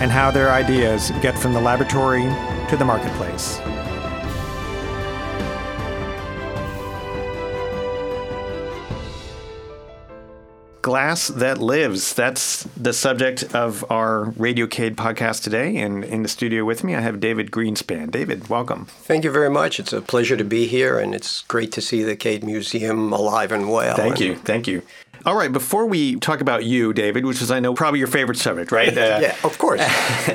and how their ideas get from the laboratory to the marketplace. Glass that lives. That's the subject of our Radio Cade podcast today. And in the studio with me, I have David Greenspan. David, welcome. Thank you very much. It's a pleasure to be here, and it's great to see the Cade Museum alive and well. Thank you. Thank you. All right, before we talk about you, David, which is, I know, probably your favorite subject, right? Uh, yeah, of course.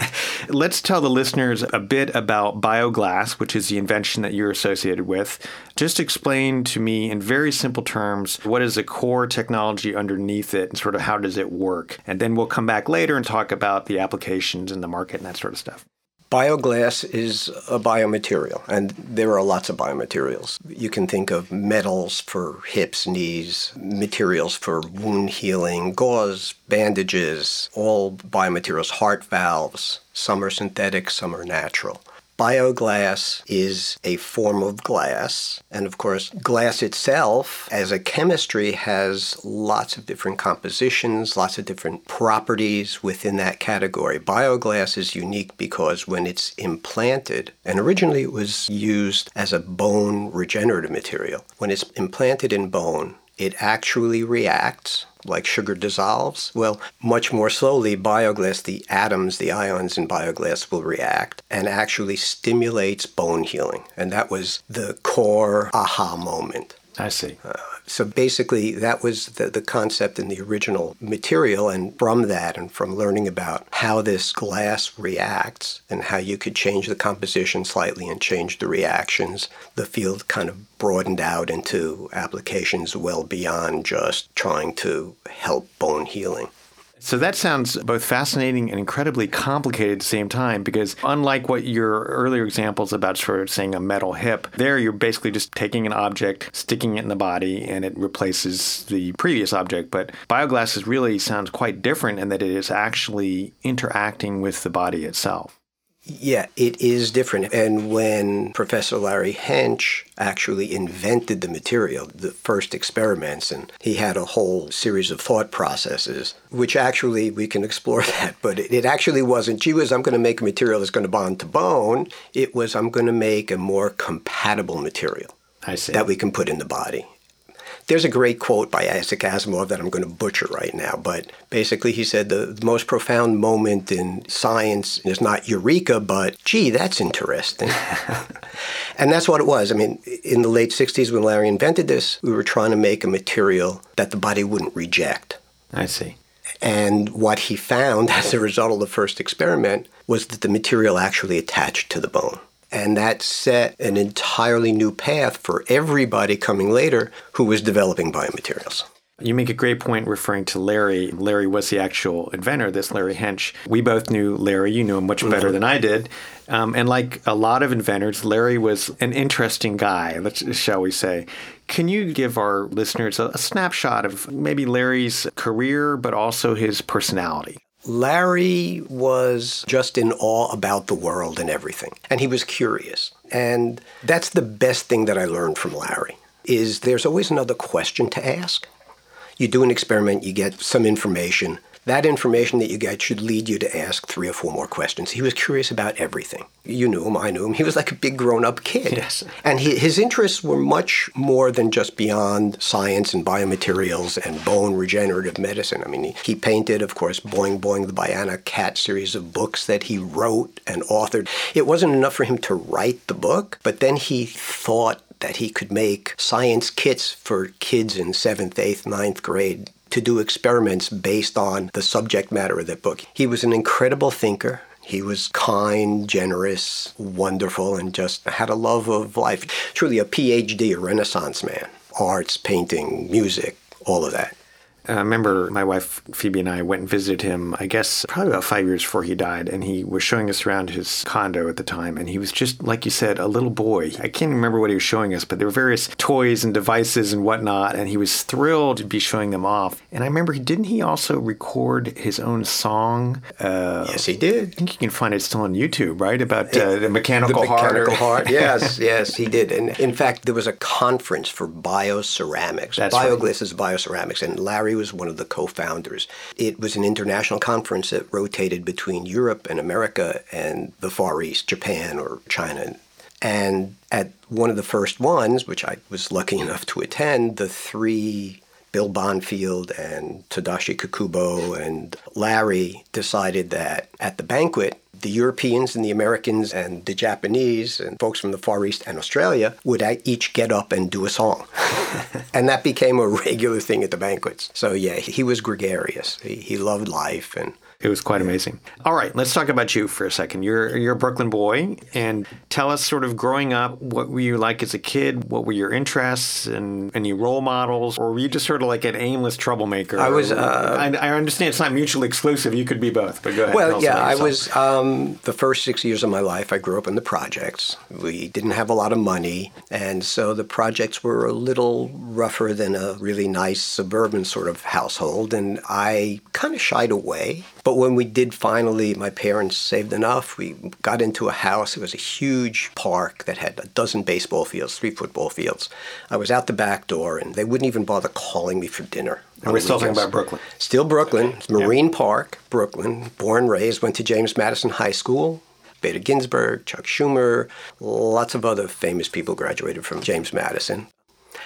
let's tell the listeners a bit about bioglass, which is the invention that you're associated with. Just explain to me in very simple terms what is the core technology underneath it and sort of how does it work? And then we'll come back later and talk about the applications in the market and that sort of stuff. Bioglass is a biomaterial, and there are lots of biomaterials. You can think of metals for hips, knees, materials for wound healing, gauze, bandages, all biomaterials, heart valves. Some are synthetic, some are natural. Bioglass is a form of glass. And of course, glass itself, as a chemistry, has lots of different compositions, lots of different properties within that category. Bioglass is unique because when it's implanted, and originally it was used as a bone regenerative material, when it's implanted in bone, it actually reacts like sugar dissolves? Well, much more slowly, bioglass, the atoms, the ions in bioglass will react and actually stimulates bone healing. And that was the core aha moment. I see. Uh, so basically, that was the, the concept in the original material. And from that, and from learning about how this glass reacts and how you could change the composition slightly and change the reactions, the field kind of broadened out into applications well beyond just trying to help bone healing. So that sounds both fascinating and incredibly complicated at the same time because unlike what your earlier examples about sort of saying a metal hip, there you're basically just taking an object, sticking it in the body, and it replaces the previous object. But bioglass really sounds quite different in that it is actually interacting with the body itself. Yeah, it is different. And when Professor Larry Hench actually invented the material, the first experiments, and he had a whole series of thought processes, which actually we can explore that, but it, it actually wasn't, gee whiz, I'm going to make a material that's going to bond to bone. It was, I'm going to make a more compatible material. That we can put in the body. There's a great quote by Isaac Asimov that I'm going to butcher right now, but basically he said the, the most profound moment in science is not eureka, but gee, that's interesting. and that's what it was. I mean, in the late 60s when Larry invented this, we were trying to make a material that the body wouldn't reject. I see. And what he found as a result of the first experiment was that the material actually attached to the bone. And that set an entirely new path for everybody coming later who was developing biomaterials. You make a great point referring to Larry. Larry was the actual inventor, this Larry Hench. We both knew Larry. You knew him much better mm-hmm. than I did. Um, and like a lot of inventors, Larry was an interesting guy, shall we say. Can you give our listeners a, a snapshot of maybe Larry's career, but also his personality? Larry was just in awe about the world and everything, and he was curious. And that's the best thing that I learned from Larry is there's always another question to ask. You do an experiment, you get some information, that information that you get should lead you to ask three or four more questions. He was curious about everything. You knew him, I knew him. He was like a big grown up kid. Yes. And he, his interests were much more than just beyond science and biomaterials and bone regenerative medicine. I mean, he, he painted, of course, Boing Boing, the Bionic Cat series of books that he wrote and authored. It wasn't enough for him to write the book, but then he thought that he could make science kits for kids in seventh, eighth, ninth grade to do experiments based on the subject matter of that book. He was an incredible thinker. He was kind, generous, wonderful, and just had a love of life. Truly a PhD, a Renaissance man. Arts, painting, music, all of that. I remember my wife Phoebe and I went and visited him, I guess probably about five years before he died, and he was showing us around his condo at the time. And he was just, like you said, a little boy. I can't remember what he was showing us, but there were various toys and devices and whatnot. And he was thrilled to be showing them off. And I remember, didn't he also record his own song? Uh, yes, he did. I think you can find it still on YouTube, right? About uh, the mechanical the heart. Mechanical heart. yes, yes, he did. And in fact, there was a conference for bioceramics. That's Bioglass right. is bioceramics, and Larry was one of the co-founders. It was an international conference that rotated between Europe and America and the Far East, Japan or China. And at one of the first ones, which I was lucky enough to attend, the three Bill Bonfield and Tadashi Kokubo and Larry decided that at the banquet, the Europeans and the Americans and the Japanese and folks from the Far East and Australia would each get up and do a song. and that became a regular thing at the banquets. So, yeah, he was gregarious. He, he loved life and it was quite amazing. All right, let's talk about you for a second. You're you're a Brooklyn boy, and tell us sort of growing up, what were you like as a kid? What were your interests and any role models, or were you just sort of like an aimless troublemaker? I was. Uh, I, I, understand it's not mutually exclusive. You could be both, but go ahead. Well, yeah, I was. Um, the first six years of my life, I grew up in the projects. We didn't have a lot of money, and so the projects were a little rougher than a really nice suburban sort of household, and I kind of shied away. But when we did finally, my parents saved enough. We got into a house. It was a huge park that had a dozen baseball fields, three football fields. I was out the back door, and they wouldn't even bother calling me for dinner. And we're still talking about Brooklyn. Still Brooklyn. Marine Park, Brooklyn. Born, raised, went to James Madison High School. Bader Ginsburg, Chuck Schumer, lots of other famous people graduated from James Madison.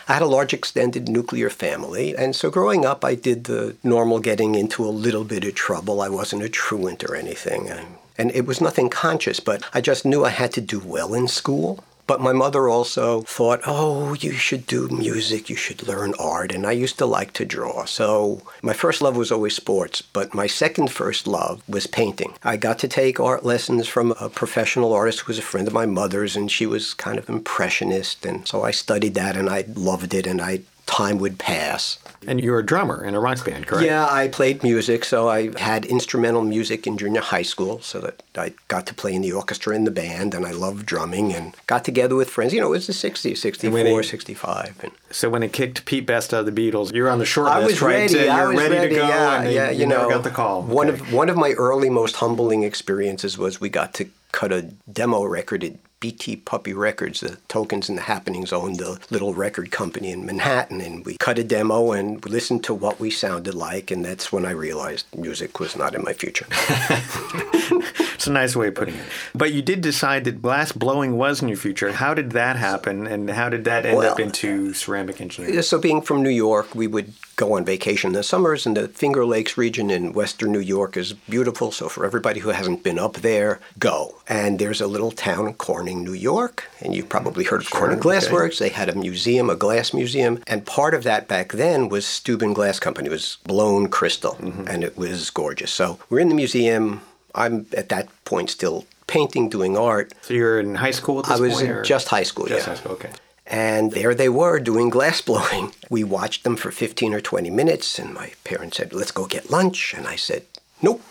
I had a large extended nuclear family, and so growing up, I did the normal getting into a little bit of trouble. I wasn't a truant or anything, and it was nothing conscious, but I just knew I had to do well in school. But my mother also thought, oh, you should do music, you should learn art. And I used to like to draw. So my first love was always sports, but my second first love was painting. I got to take art lessons from a professional artist who was a friend of my mother's, and she was kind of impressionist. And so I studied that and I loved it, and I time would pass. And you were a drummer in a rock band, correct? Yeah, I played music, so I had instrumental music in junior high school, so that I got to play in the orchestra in the band, and I loved drumming, and got together with friends. You know, it was the 60s, 64, it, 65. And so when it kicked Pete Best out of the Beatles, you were on the short I list, was right? ready. Uh, I you're was ready, ready to go, yeah, and yeah, you, you never know, got the call. One Okay. of one of my early most humbling experiences was we got to cut a demo record at BT Puppy Records. The Tokens and the Happenings owned the little record company in Manhattan, and we cut a demo and listened to what we sounded like, and that's when I realized music was not in my future. It's a nice way of putting it. But you did decide that glass blowing was in your future. How did that happen, and how did that end up into ceramic engineering? So, being from New York, we would go on vacation in the summers, and the Finger Lakes region in western New York is beautiful. So, for everybody who hasn't been up there, go. And there's a little town in New York, and you've probably heard of Corning Glass okay. Works. They had a museum, a glass museum, and part of that back then was Steuben Glass Company. It was blown crystal, mm-hmm. and it was gorgeous. So, we're in the museum. I'm at that point still painting, doing art. So you're in high school I was point? in just high school, Just yeah. high school, okay. And there they were doing glass blowing. We watched them for 15 or 20 minutes, and my parents said, Let's go get lunch. And I said, Nope.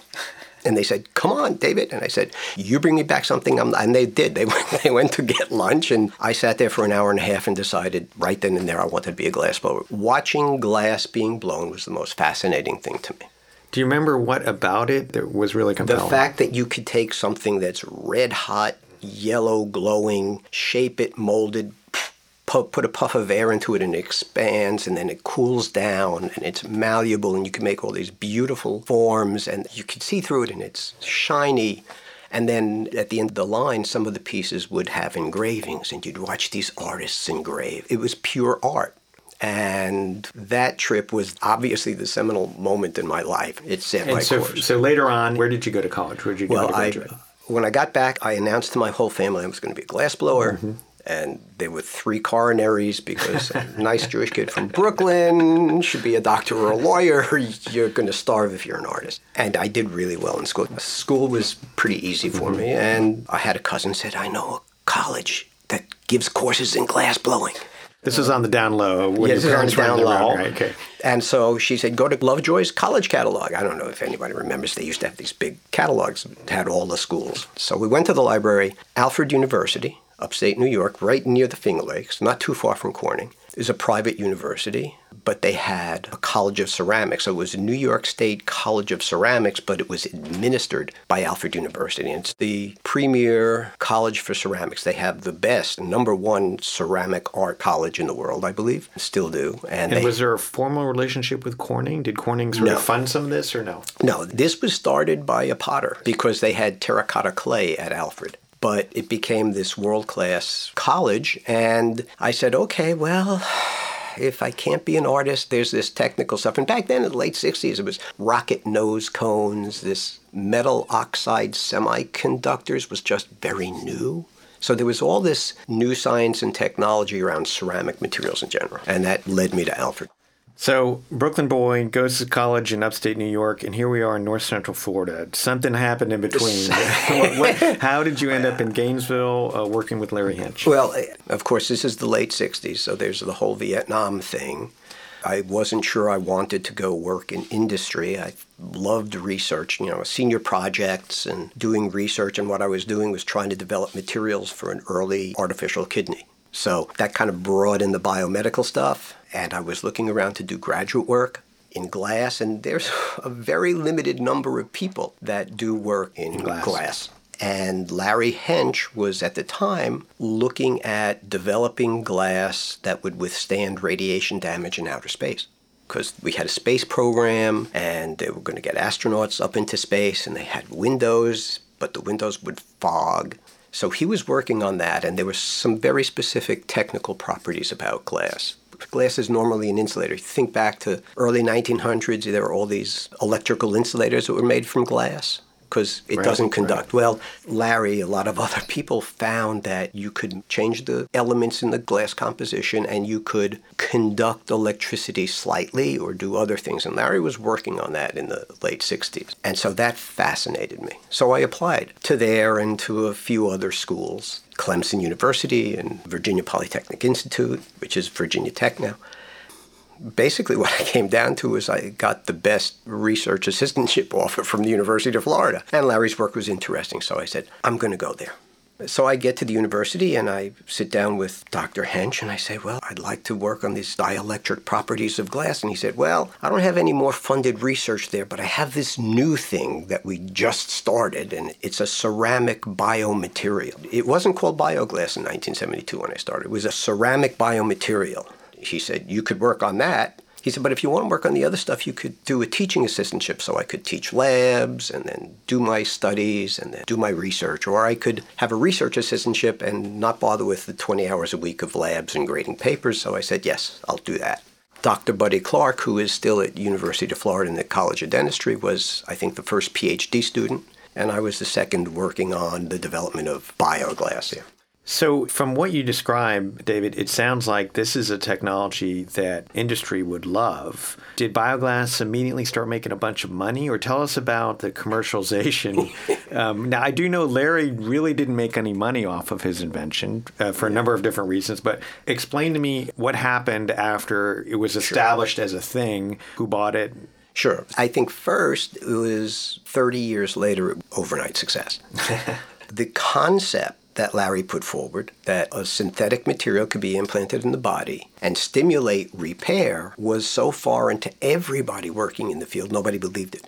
And they said, Come on, David. And I said, You bring me back something. I'm, and they did. They went, they went to get lunch, and I sat there for an hour and a half and decided right then and there I wanted to be a glass blower. Watching glass being blown was the most fascinating thing to me. Do you remember what about it that was really compelling? The fact that you could take something that's red hot, yellow, glowing, shape it, mold it, pu- put a puff of air into it and it expands and then it cools down and it's malleable and you can make all these beautiful forms and you can see through it and it's shiny. And then at the end of the line, some of the pieces would have engravings and you'd watch these artists engrave. It was pure art. And that trip was obviously the seminal moment in my life. It set my so, course. so later on, where did you go to college? Where did you go Well, to I, graduate? when I got back, I announced to my whole family I was going to be a glassblower. Mm-hmm. And there were three coronaries because a nice Jewish kid from Brooklyn should be a doctor or a lawyer. You're going to starve if you're an artist. And I did really well in school. School was pretty easy for mm-hmm. me. And I had a cousin said, I know a college that gives courses in glass blowing. This was on the down low. When Yes, your on the parents were down low. Right, okay. And so she said, go to Lovejoy's college catalog. I don't know if anybody remembers. They used to have these big catalogs that had all the schools. So we went to the library. Alfred University, upstate New York, right near the Finger Lakes, not too far from Corning, is a private university, but they had a College of Ceramics. So it was a New York State College of Ceramics, but it was administered by Alfred University. And it's the premier college for ceramics. They have the best, number one ceramic art college in the world, I believe. Still do. And, And they, was there a formal relationship with Corning? Did Corning sort No. of fund some of this or no? No, this was started by a potter because they had terracotta clay at Alfred. But it became this world class college. And I said, okay, well, if I can't be an artist, there's this technical stuff. And back then in the late 60s, it was rocket nose cones, this metal oxide semiconductors was just very new. So there was all this new science and technology around ceramic materials in general. And that led me to Alfred. So Brooklyn boy goes to college in upstate New York, and here we are in North Central Florida. Something happened in between. what, what, how did you end up in Gainesville uh, working with Larry Hench? Well, eh, of course, this is the late 60s, so there's the whole Vietnam thing. I wasn't sure I wanted to go work in industry. I loved research, you know, senior projects and doing research. And what I was doing was trying to develop materials for an early artificial kidney. So that kind of brought in the biomedical stuff. And I was looking around to do graduate work in glass. And there's a very limited number of people that do work in Glass. glass. And Larry Hench was at the time looking at developing glass that would withstand radiation damage in outer space. Because we had a space program and they were going to get astronauts up into space and they had windows, but the windows would fog. So he was working on that, and there were some very specific technical properties about glass. Glass is normally an insulator. Think back to early 1900s, there were all these electrical insulators that were made from glass because it Right, doesn't right. conduct. Well, Larry, a lot of other people found that you could change the elements in the glass composition and you could conduct electricity slightly or do other things. And Larry was working on that in the late 60s. And so that fascinated me. So I applied to there and to a few other schools. Clemson University and Virginia Polytechnic Institute, which is Virginia Tech now basically what I came down to was I got the best research assistantship offer from the University of Florida. And Larry's work was interesting, so I said, I'm going to go there. So I get to the university and I sit down with Dr. Hench and I say, Well, I'd like to work on these dielectric properties of glass. And he said, Well, I don't have any more funded research there, but I have this new thing that we just started, and it's a ceramic biomaterial. It wasn't called bioglass in 1972 when I started, it was a ceramic biomaterial. He said, You could work on that. He said, But if you want to work on the other stuff, you could do a teaching assistantship. So I could teach labs and then do my studies and then do my research. Or I could have a research assistantship and not bother with the 20 hours a week of labs and grading papers. So I said, Yes, I'll do that. Dr. Buddy Clark, who is still at University of Florida in the College of Dentistry, was, I think, the first PhD student. And I was the second working on the development of bioglass here. So, from what you describe, David, it sounds like this is a technology that industry would love. Did Bioglass immediately start making a bunch of money, or tell us about the commercialization? um, now, I do know Larry really didn't make any money off of his invention uh, for a number of different reasons, but explain to me what happened after it was established as a thing, who bought it. Sure. I think first it was 30 years later, overnight success. the concept that Larry put forward that a synthetic material could be implanted in the body and stimulate repair was so foreign to everybody working in the field, nobody believed it.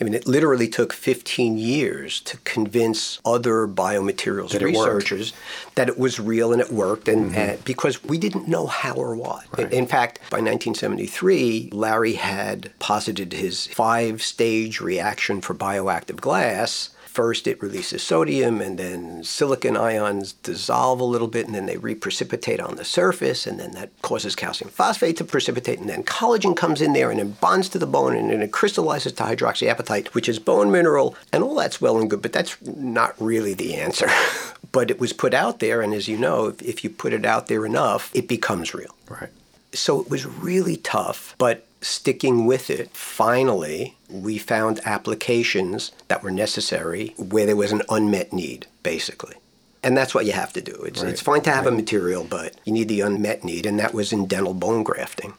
I mean, it literally took 15 years to convince other biomaterials That it researchers that it was real and it worked, and, mm-hmm. and because we didn't know how or what. Right. In fact, by 1973, Larry had posited his five stage reaction for bioactive glass. First, it releases sodium, and then silicon ions dissolve a little bit, and then they reprecipitate on the surface, and then that causes calcium phosphate to precipitate, and then collagen comes in there and it bonds to the bone, and then it crystallizes to hydroxyapatite, which is bone mineral, and all that's well and good, but that's not really the answer. but it was put out there, and as you know, if, if you put it out there enough, it becomes real. Right. So it was really tough, but sticking with it, finally, we found applications that were necessary where there was an unmet need, basically. And that's what you have to do. It's, Right, it's fine to have a material, but you need the unmet need, and that was in dental bone grafting.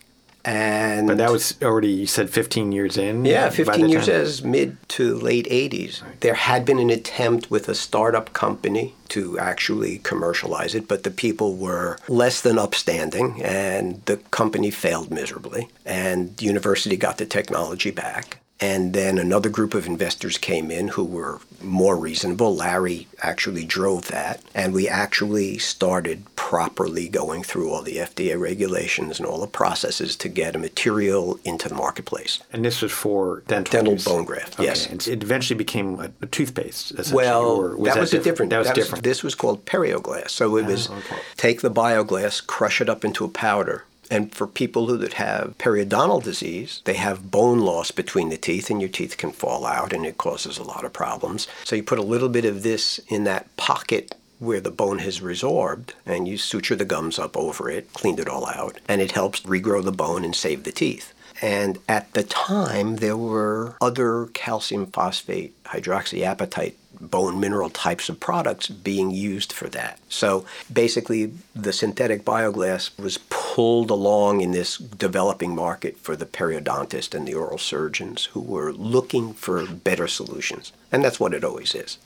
And But that was already, you said 15 years in? yeah, 15 years time- as mid to late 80s. There had been an attempt with a startup company to actually commercialize it, but the people were less than upstanding, and the company failed miserably. And the university got the technology back. And then another group of investors came in who were more reasonable. Larry actually drove that. And we actually started properly going through all the FDA regulations and all the processes to get a material into the marketplace. And this was for dental Dental use. bone graft, Okay, yes. and it eventually became a, a toothpaste. Well, or that, was a different. That was different. Oh, This was called perioglass. So it ah, was okay. take the bioglass, crush it up into a powder. And for people who that have periodontal disease, they have bone loss between the teeth, and your teeth can fall out, and it causes a lot of problems. So you put a little bit of this in that pocket where the bone has resorbed, and you suture the gums up over it, cleaned it all out, and it helps regrow the bone and save the teeth. And at the time, there were other calcium phosphate hydroxyapatite bone mineral types of products being used for that. So basically, the synthetic bioglass was pulled along in this developing market for the periodontist and the oral surgeons who were looking for better solutions. And that's what it always is.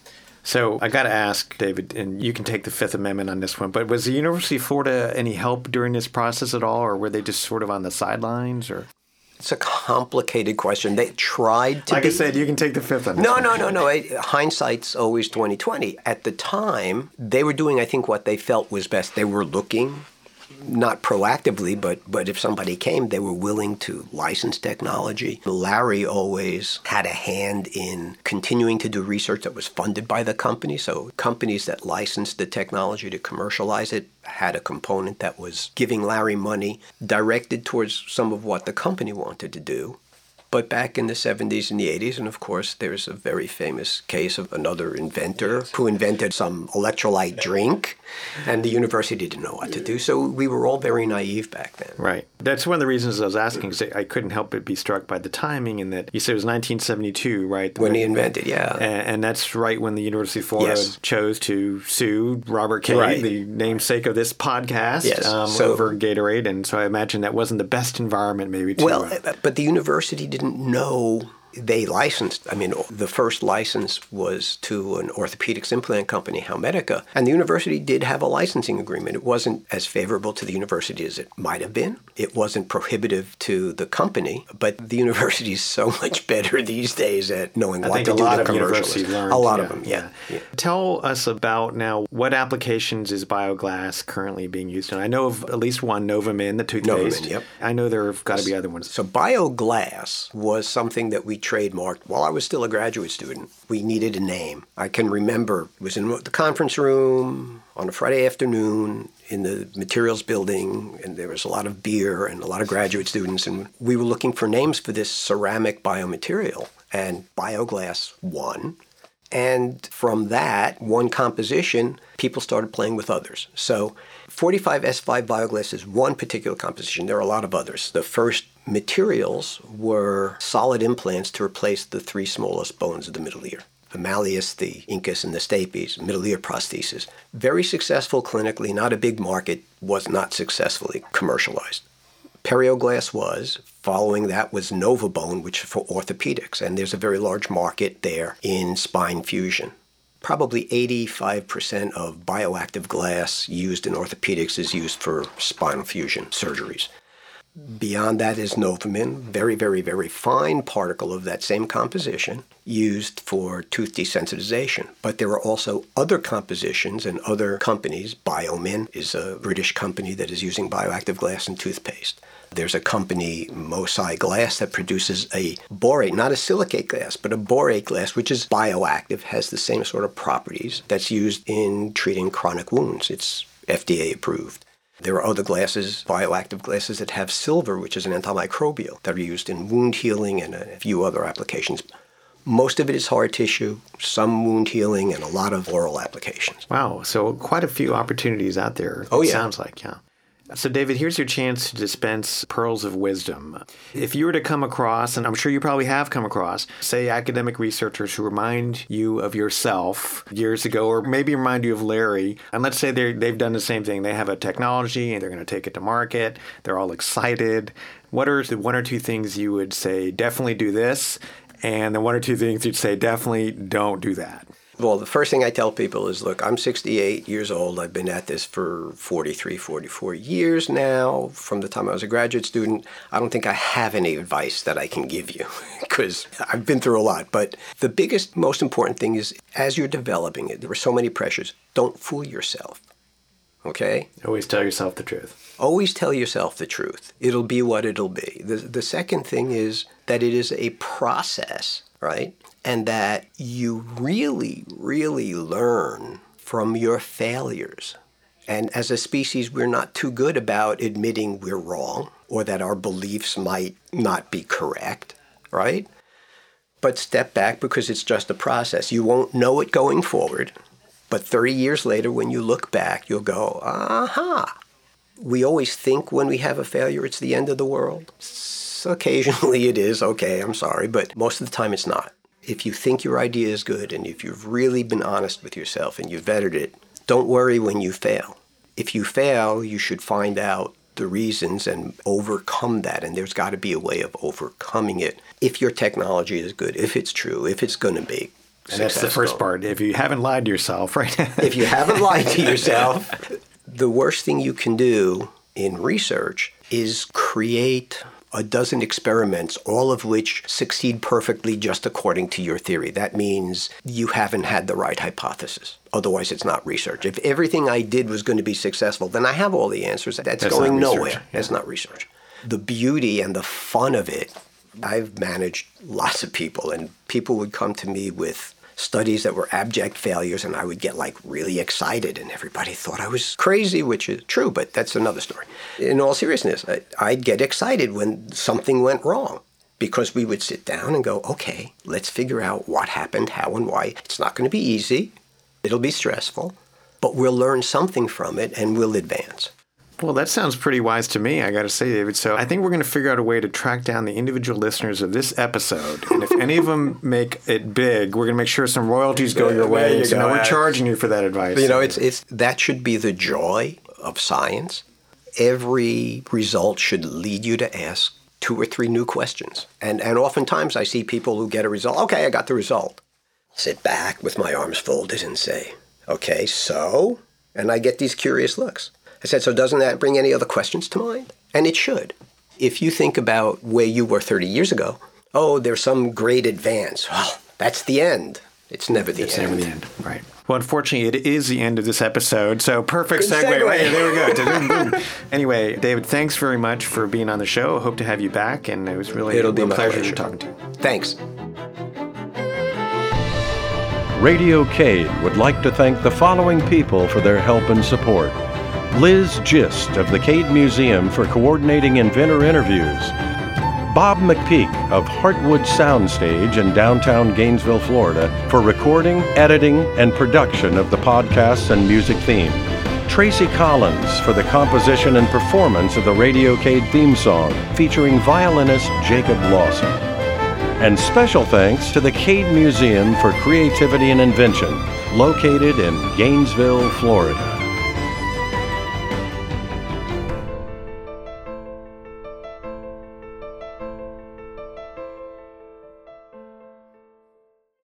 So I got to ask, David, and you can take the Fifth Amendment on this one, but was the University of Florida any help during this process at all, or were they just sort of on the sidelines? Or It's a complicated question. They tried to like be, I said, you can take the Fifth on this No, no, no, no. Hindsight's always twenty twenty. At the time, they were doing, I think, what they felt was best. They were looking, not proactively, but but if somebody came, they were willing to license technology. Larry always had a hand in continuing to do research that was funded by the company. So companies that licensed the technology to commercialize it had a component that was giving Larry money directed towards some of what the company wanted to do. But back in the 70s and the 80s, and of course, there's a very famous case of another inventor who invented some electrolyte drink, and the university didn't know what to do. So we were all very naive back then. Right. That's one of the reasons I was asking, because I couldn't help but be struck by the timing in that you said it was 1972, right? When he invented, yeah. And, and that's right when the University of Florida Yes. chose to sue Robert Cade, Right. the namesake of this podcast, Yes. um, So- over Gatorade. And so I imagine that wasn't the best environment, maybe, to. Well, uh, but the university didn't know they licensed. I mean, the first license was to an orthopedics implant company, Howmedica, and the university did have a licensing agreement. It wasn't as favorable to the university as it might have been. It wasn't prohibitive to the company, but the university is so much better these days at knowing I what to a do of commercialize. learned. a lot yeah, of them, yeah. yeah. Tell us about now what applications is Bioglass currently being used in? I know of at least one, Novamin, the toothpaste. Novamin, yep. I know there have got to be other ones. So bioglass was something that we trademarked while I was still a graduate student. We needed a name. I can remember it was in the conference room on a Friday afternoon in the materials building and there was a lot of beer and a lot of graduate students and we were looking for names for this ceramic biomaterial and bioglass won. And from that one composition, people started playing with others. So 45S5 bioglass is one particular composition. There are a lot of others. The first materials were solid implants to replace the three smallest bones of the middle ear the malleus, the incus, and the stapes, middle ear prosthesis. Very successful clinically, not a big market, was not successfully commercialized. Perioglass was. Following that was Novabone, which is for orthopedics, and there's a very large market there in spine fusion. Probably 85% of bioactive glass used in orthopedics is used for spinal fusion surgeries. Beyond that is Novamin, very, very, very fine particle of that same composition used for tooth desensitization. But there are also other compositions and other companies. Biomin is a British company that is using bioactive glass in toothpaste. There's a company, Mo-Sci Glass, that produces a borate, not a silicate glass, but a borate glass, which is bioactive, has the same sort of properties that's used in treating chronic wounds. It's FDA approved. There are other glasses, bioactive glasses that have silver, which is an antimicrobial, that are used in wound healing and a few other applications. Most of it is hard tissue, some wound healing, and a lot of oral applications. Wow. So quite a few opportunities out there. Oh, yeah. Sounds like, yeah. So, David, here's your chance to dispense pearls of wisdom. If you were to come across, and I'm sure you probably have come across, say academic researchers who remind you of yourself years ago, or maybe remind you of Larry, and let's say they've done the same thing. They have a technology and they're going to take it to market, they're all excited. What are the one or two things you would say, definitely do this? And the one or two things you'd say, definitely don't do that? Well, the first thing I tell people is look, I'm 68 years old. I've been at this for 43, 44 years now. From the time I was a graduate student, I don't think I have any advice that I can give you because I've been through a lot. But the biggest, most important thing is as you're developing it, there are so many pressures. Don't fool yourself. Okay? Always tell yourself the truth. Always tell yourself the truth. It'll be what it'll be. The, the second thing is that it is a process, right? and that you really, really learn from your failures. And as a species, we're not too good about admitting we're wrong or that our beliefs might not be correct, right? But step back because it's just a process. You won't know it going forward, but 30 years later, when you look back, you'll go, aha. We always think when we have a failure, it's the end of the world. So occasionally it is, okay, I'm sorry, but most of the time it's not if you think your idea is good and if you've really been honest with yourself and you've vetted it, don't worry when you fail. If you fail, you should find out the reasons and overcome that. And there's got to be a way of overcoming it if your technology is good, if it's true, if it's going to be. And that's the first part. If you haven't lied to yourself, right? if you haven't lied to yourself, the worst thing you can do in research is create a dozen experiments, all of which succeed perfectly just according to your theory. That means you haven't had the right hypothesis. Otherwise, it's not research. If everything I did was going to be successful, then I have all the answers. That's, That's going nowhere. Yeah. That's not research. The beauty and the fun of it, I've managed lots of people, and people would come to me with studies that were abject failures, and I would get like really excited, and everybody thought I was crazy, which is true, but that's another story. In all seriousness, I'd get excited when something went wrong because we would sit down and go, okay, let's figure out what happened, how, and why. It's not going to be easy, it'll be stressful, but we'll learn something from it and we'll advance. Well, that sounds pretty wise to me, I got to say, David. So I think we're going to figure out a way to track down the individual listeners of this episode. And if any of them make it big, we're going to make sure some royalties go your way. You so we're charging you for that advice. You know, it's, it's, that should be the joy of science. Every result should lead you to ask two or three new questions. And, and oftentimes I see people who get a result. Okay, I got the result. Sit back with my arms folded and say, okay, so? And I get these curious looks. I said, so doesn't that bring any other questions to mind? And it should. If you think about where you were 30 years ago, oh, there's some great advance. Well, that's the end. It's never the it's end. It's never the end. Right. Well, unfortunately, it is the end of this episode. So perfect segue. segue. Right, there we go. anyway, David, thanks very much for being on the show. Hope to have you back, and it was really It'll a, be a pleasure, pleasure to talk to you. Thanks. Radio Cade would like to thank the following people for their help and support. Liz Gist of the Cade Museum for coordinating inventor interviews. Bob McPeak of Heartwood Soundstage in downtown Gainesville, Florida for recording, editing, and production of the podcasts and music theme. Tracy Collins for the composition and performance of the Radio Cade theme song featuring violinist Jacob Lawson. And special thanks to the Cade Museum for Creativity and Invention, located in Gainesville, Florida.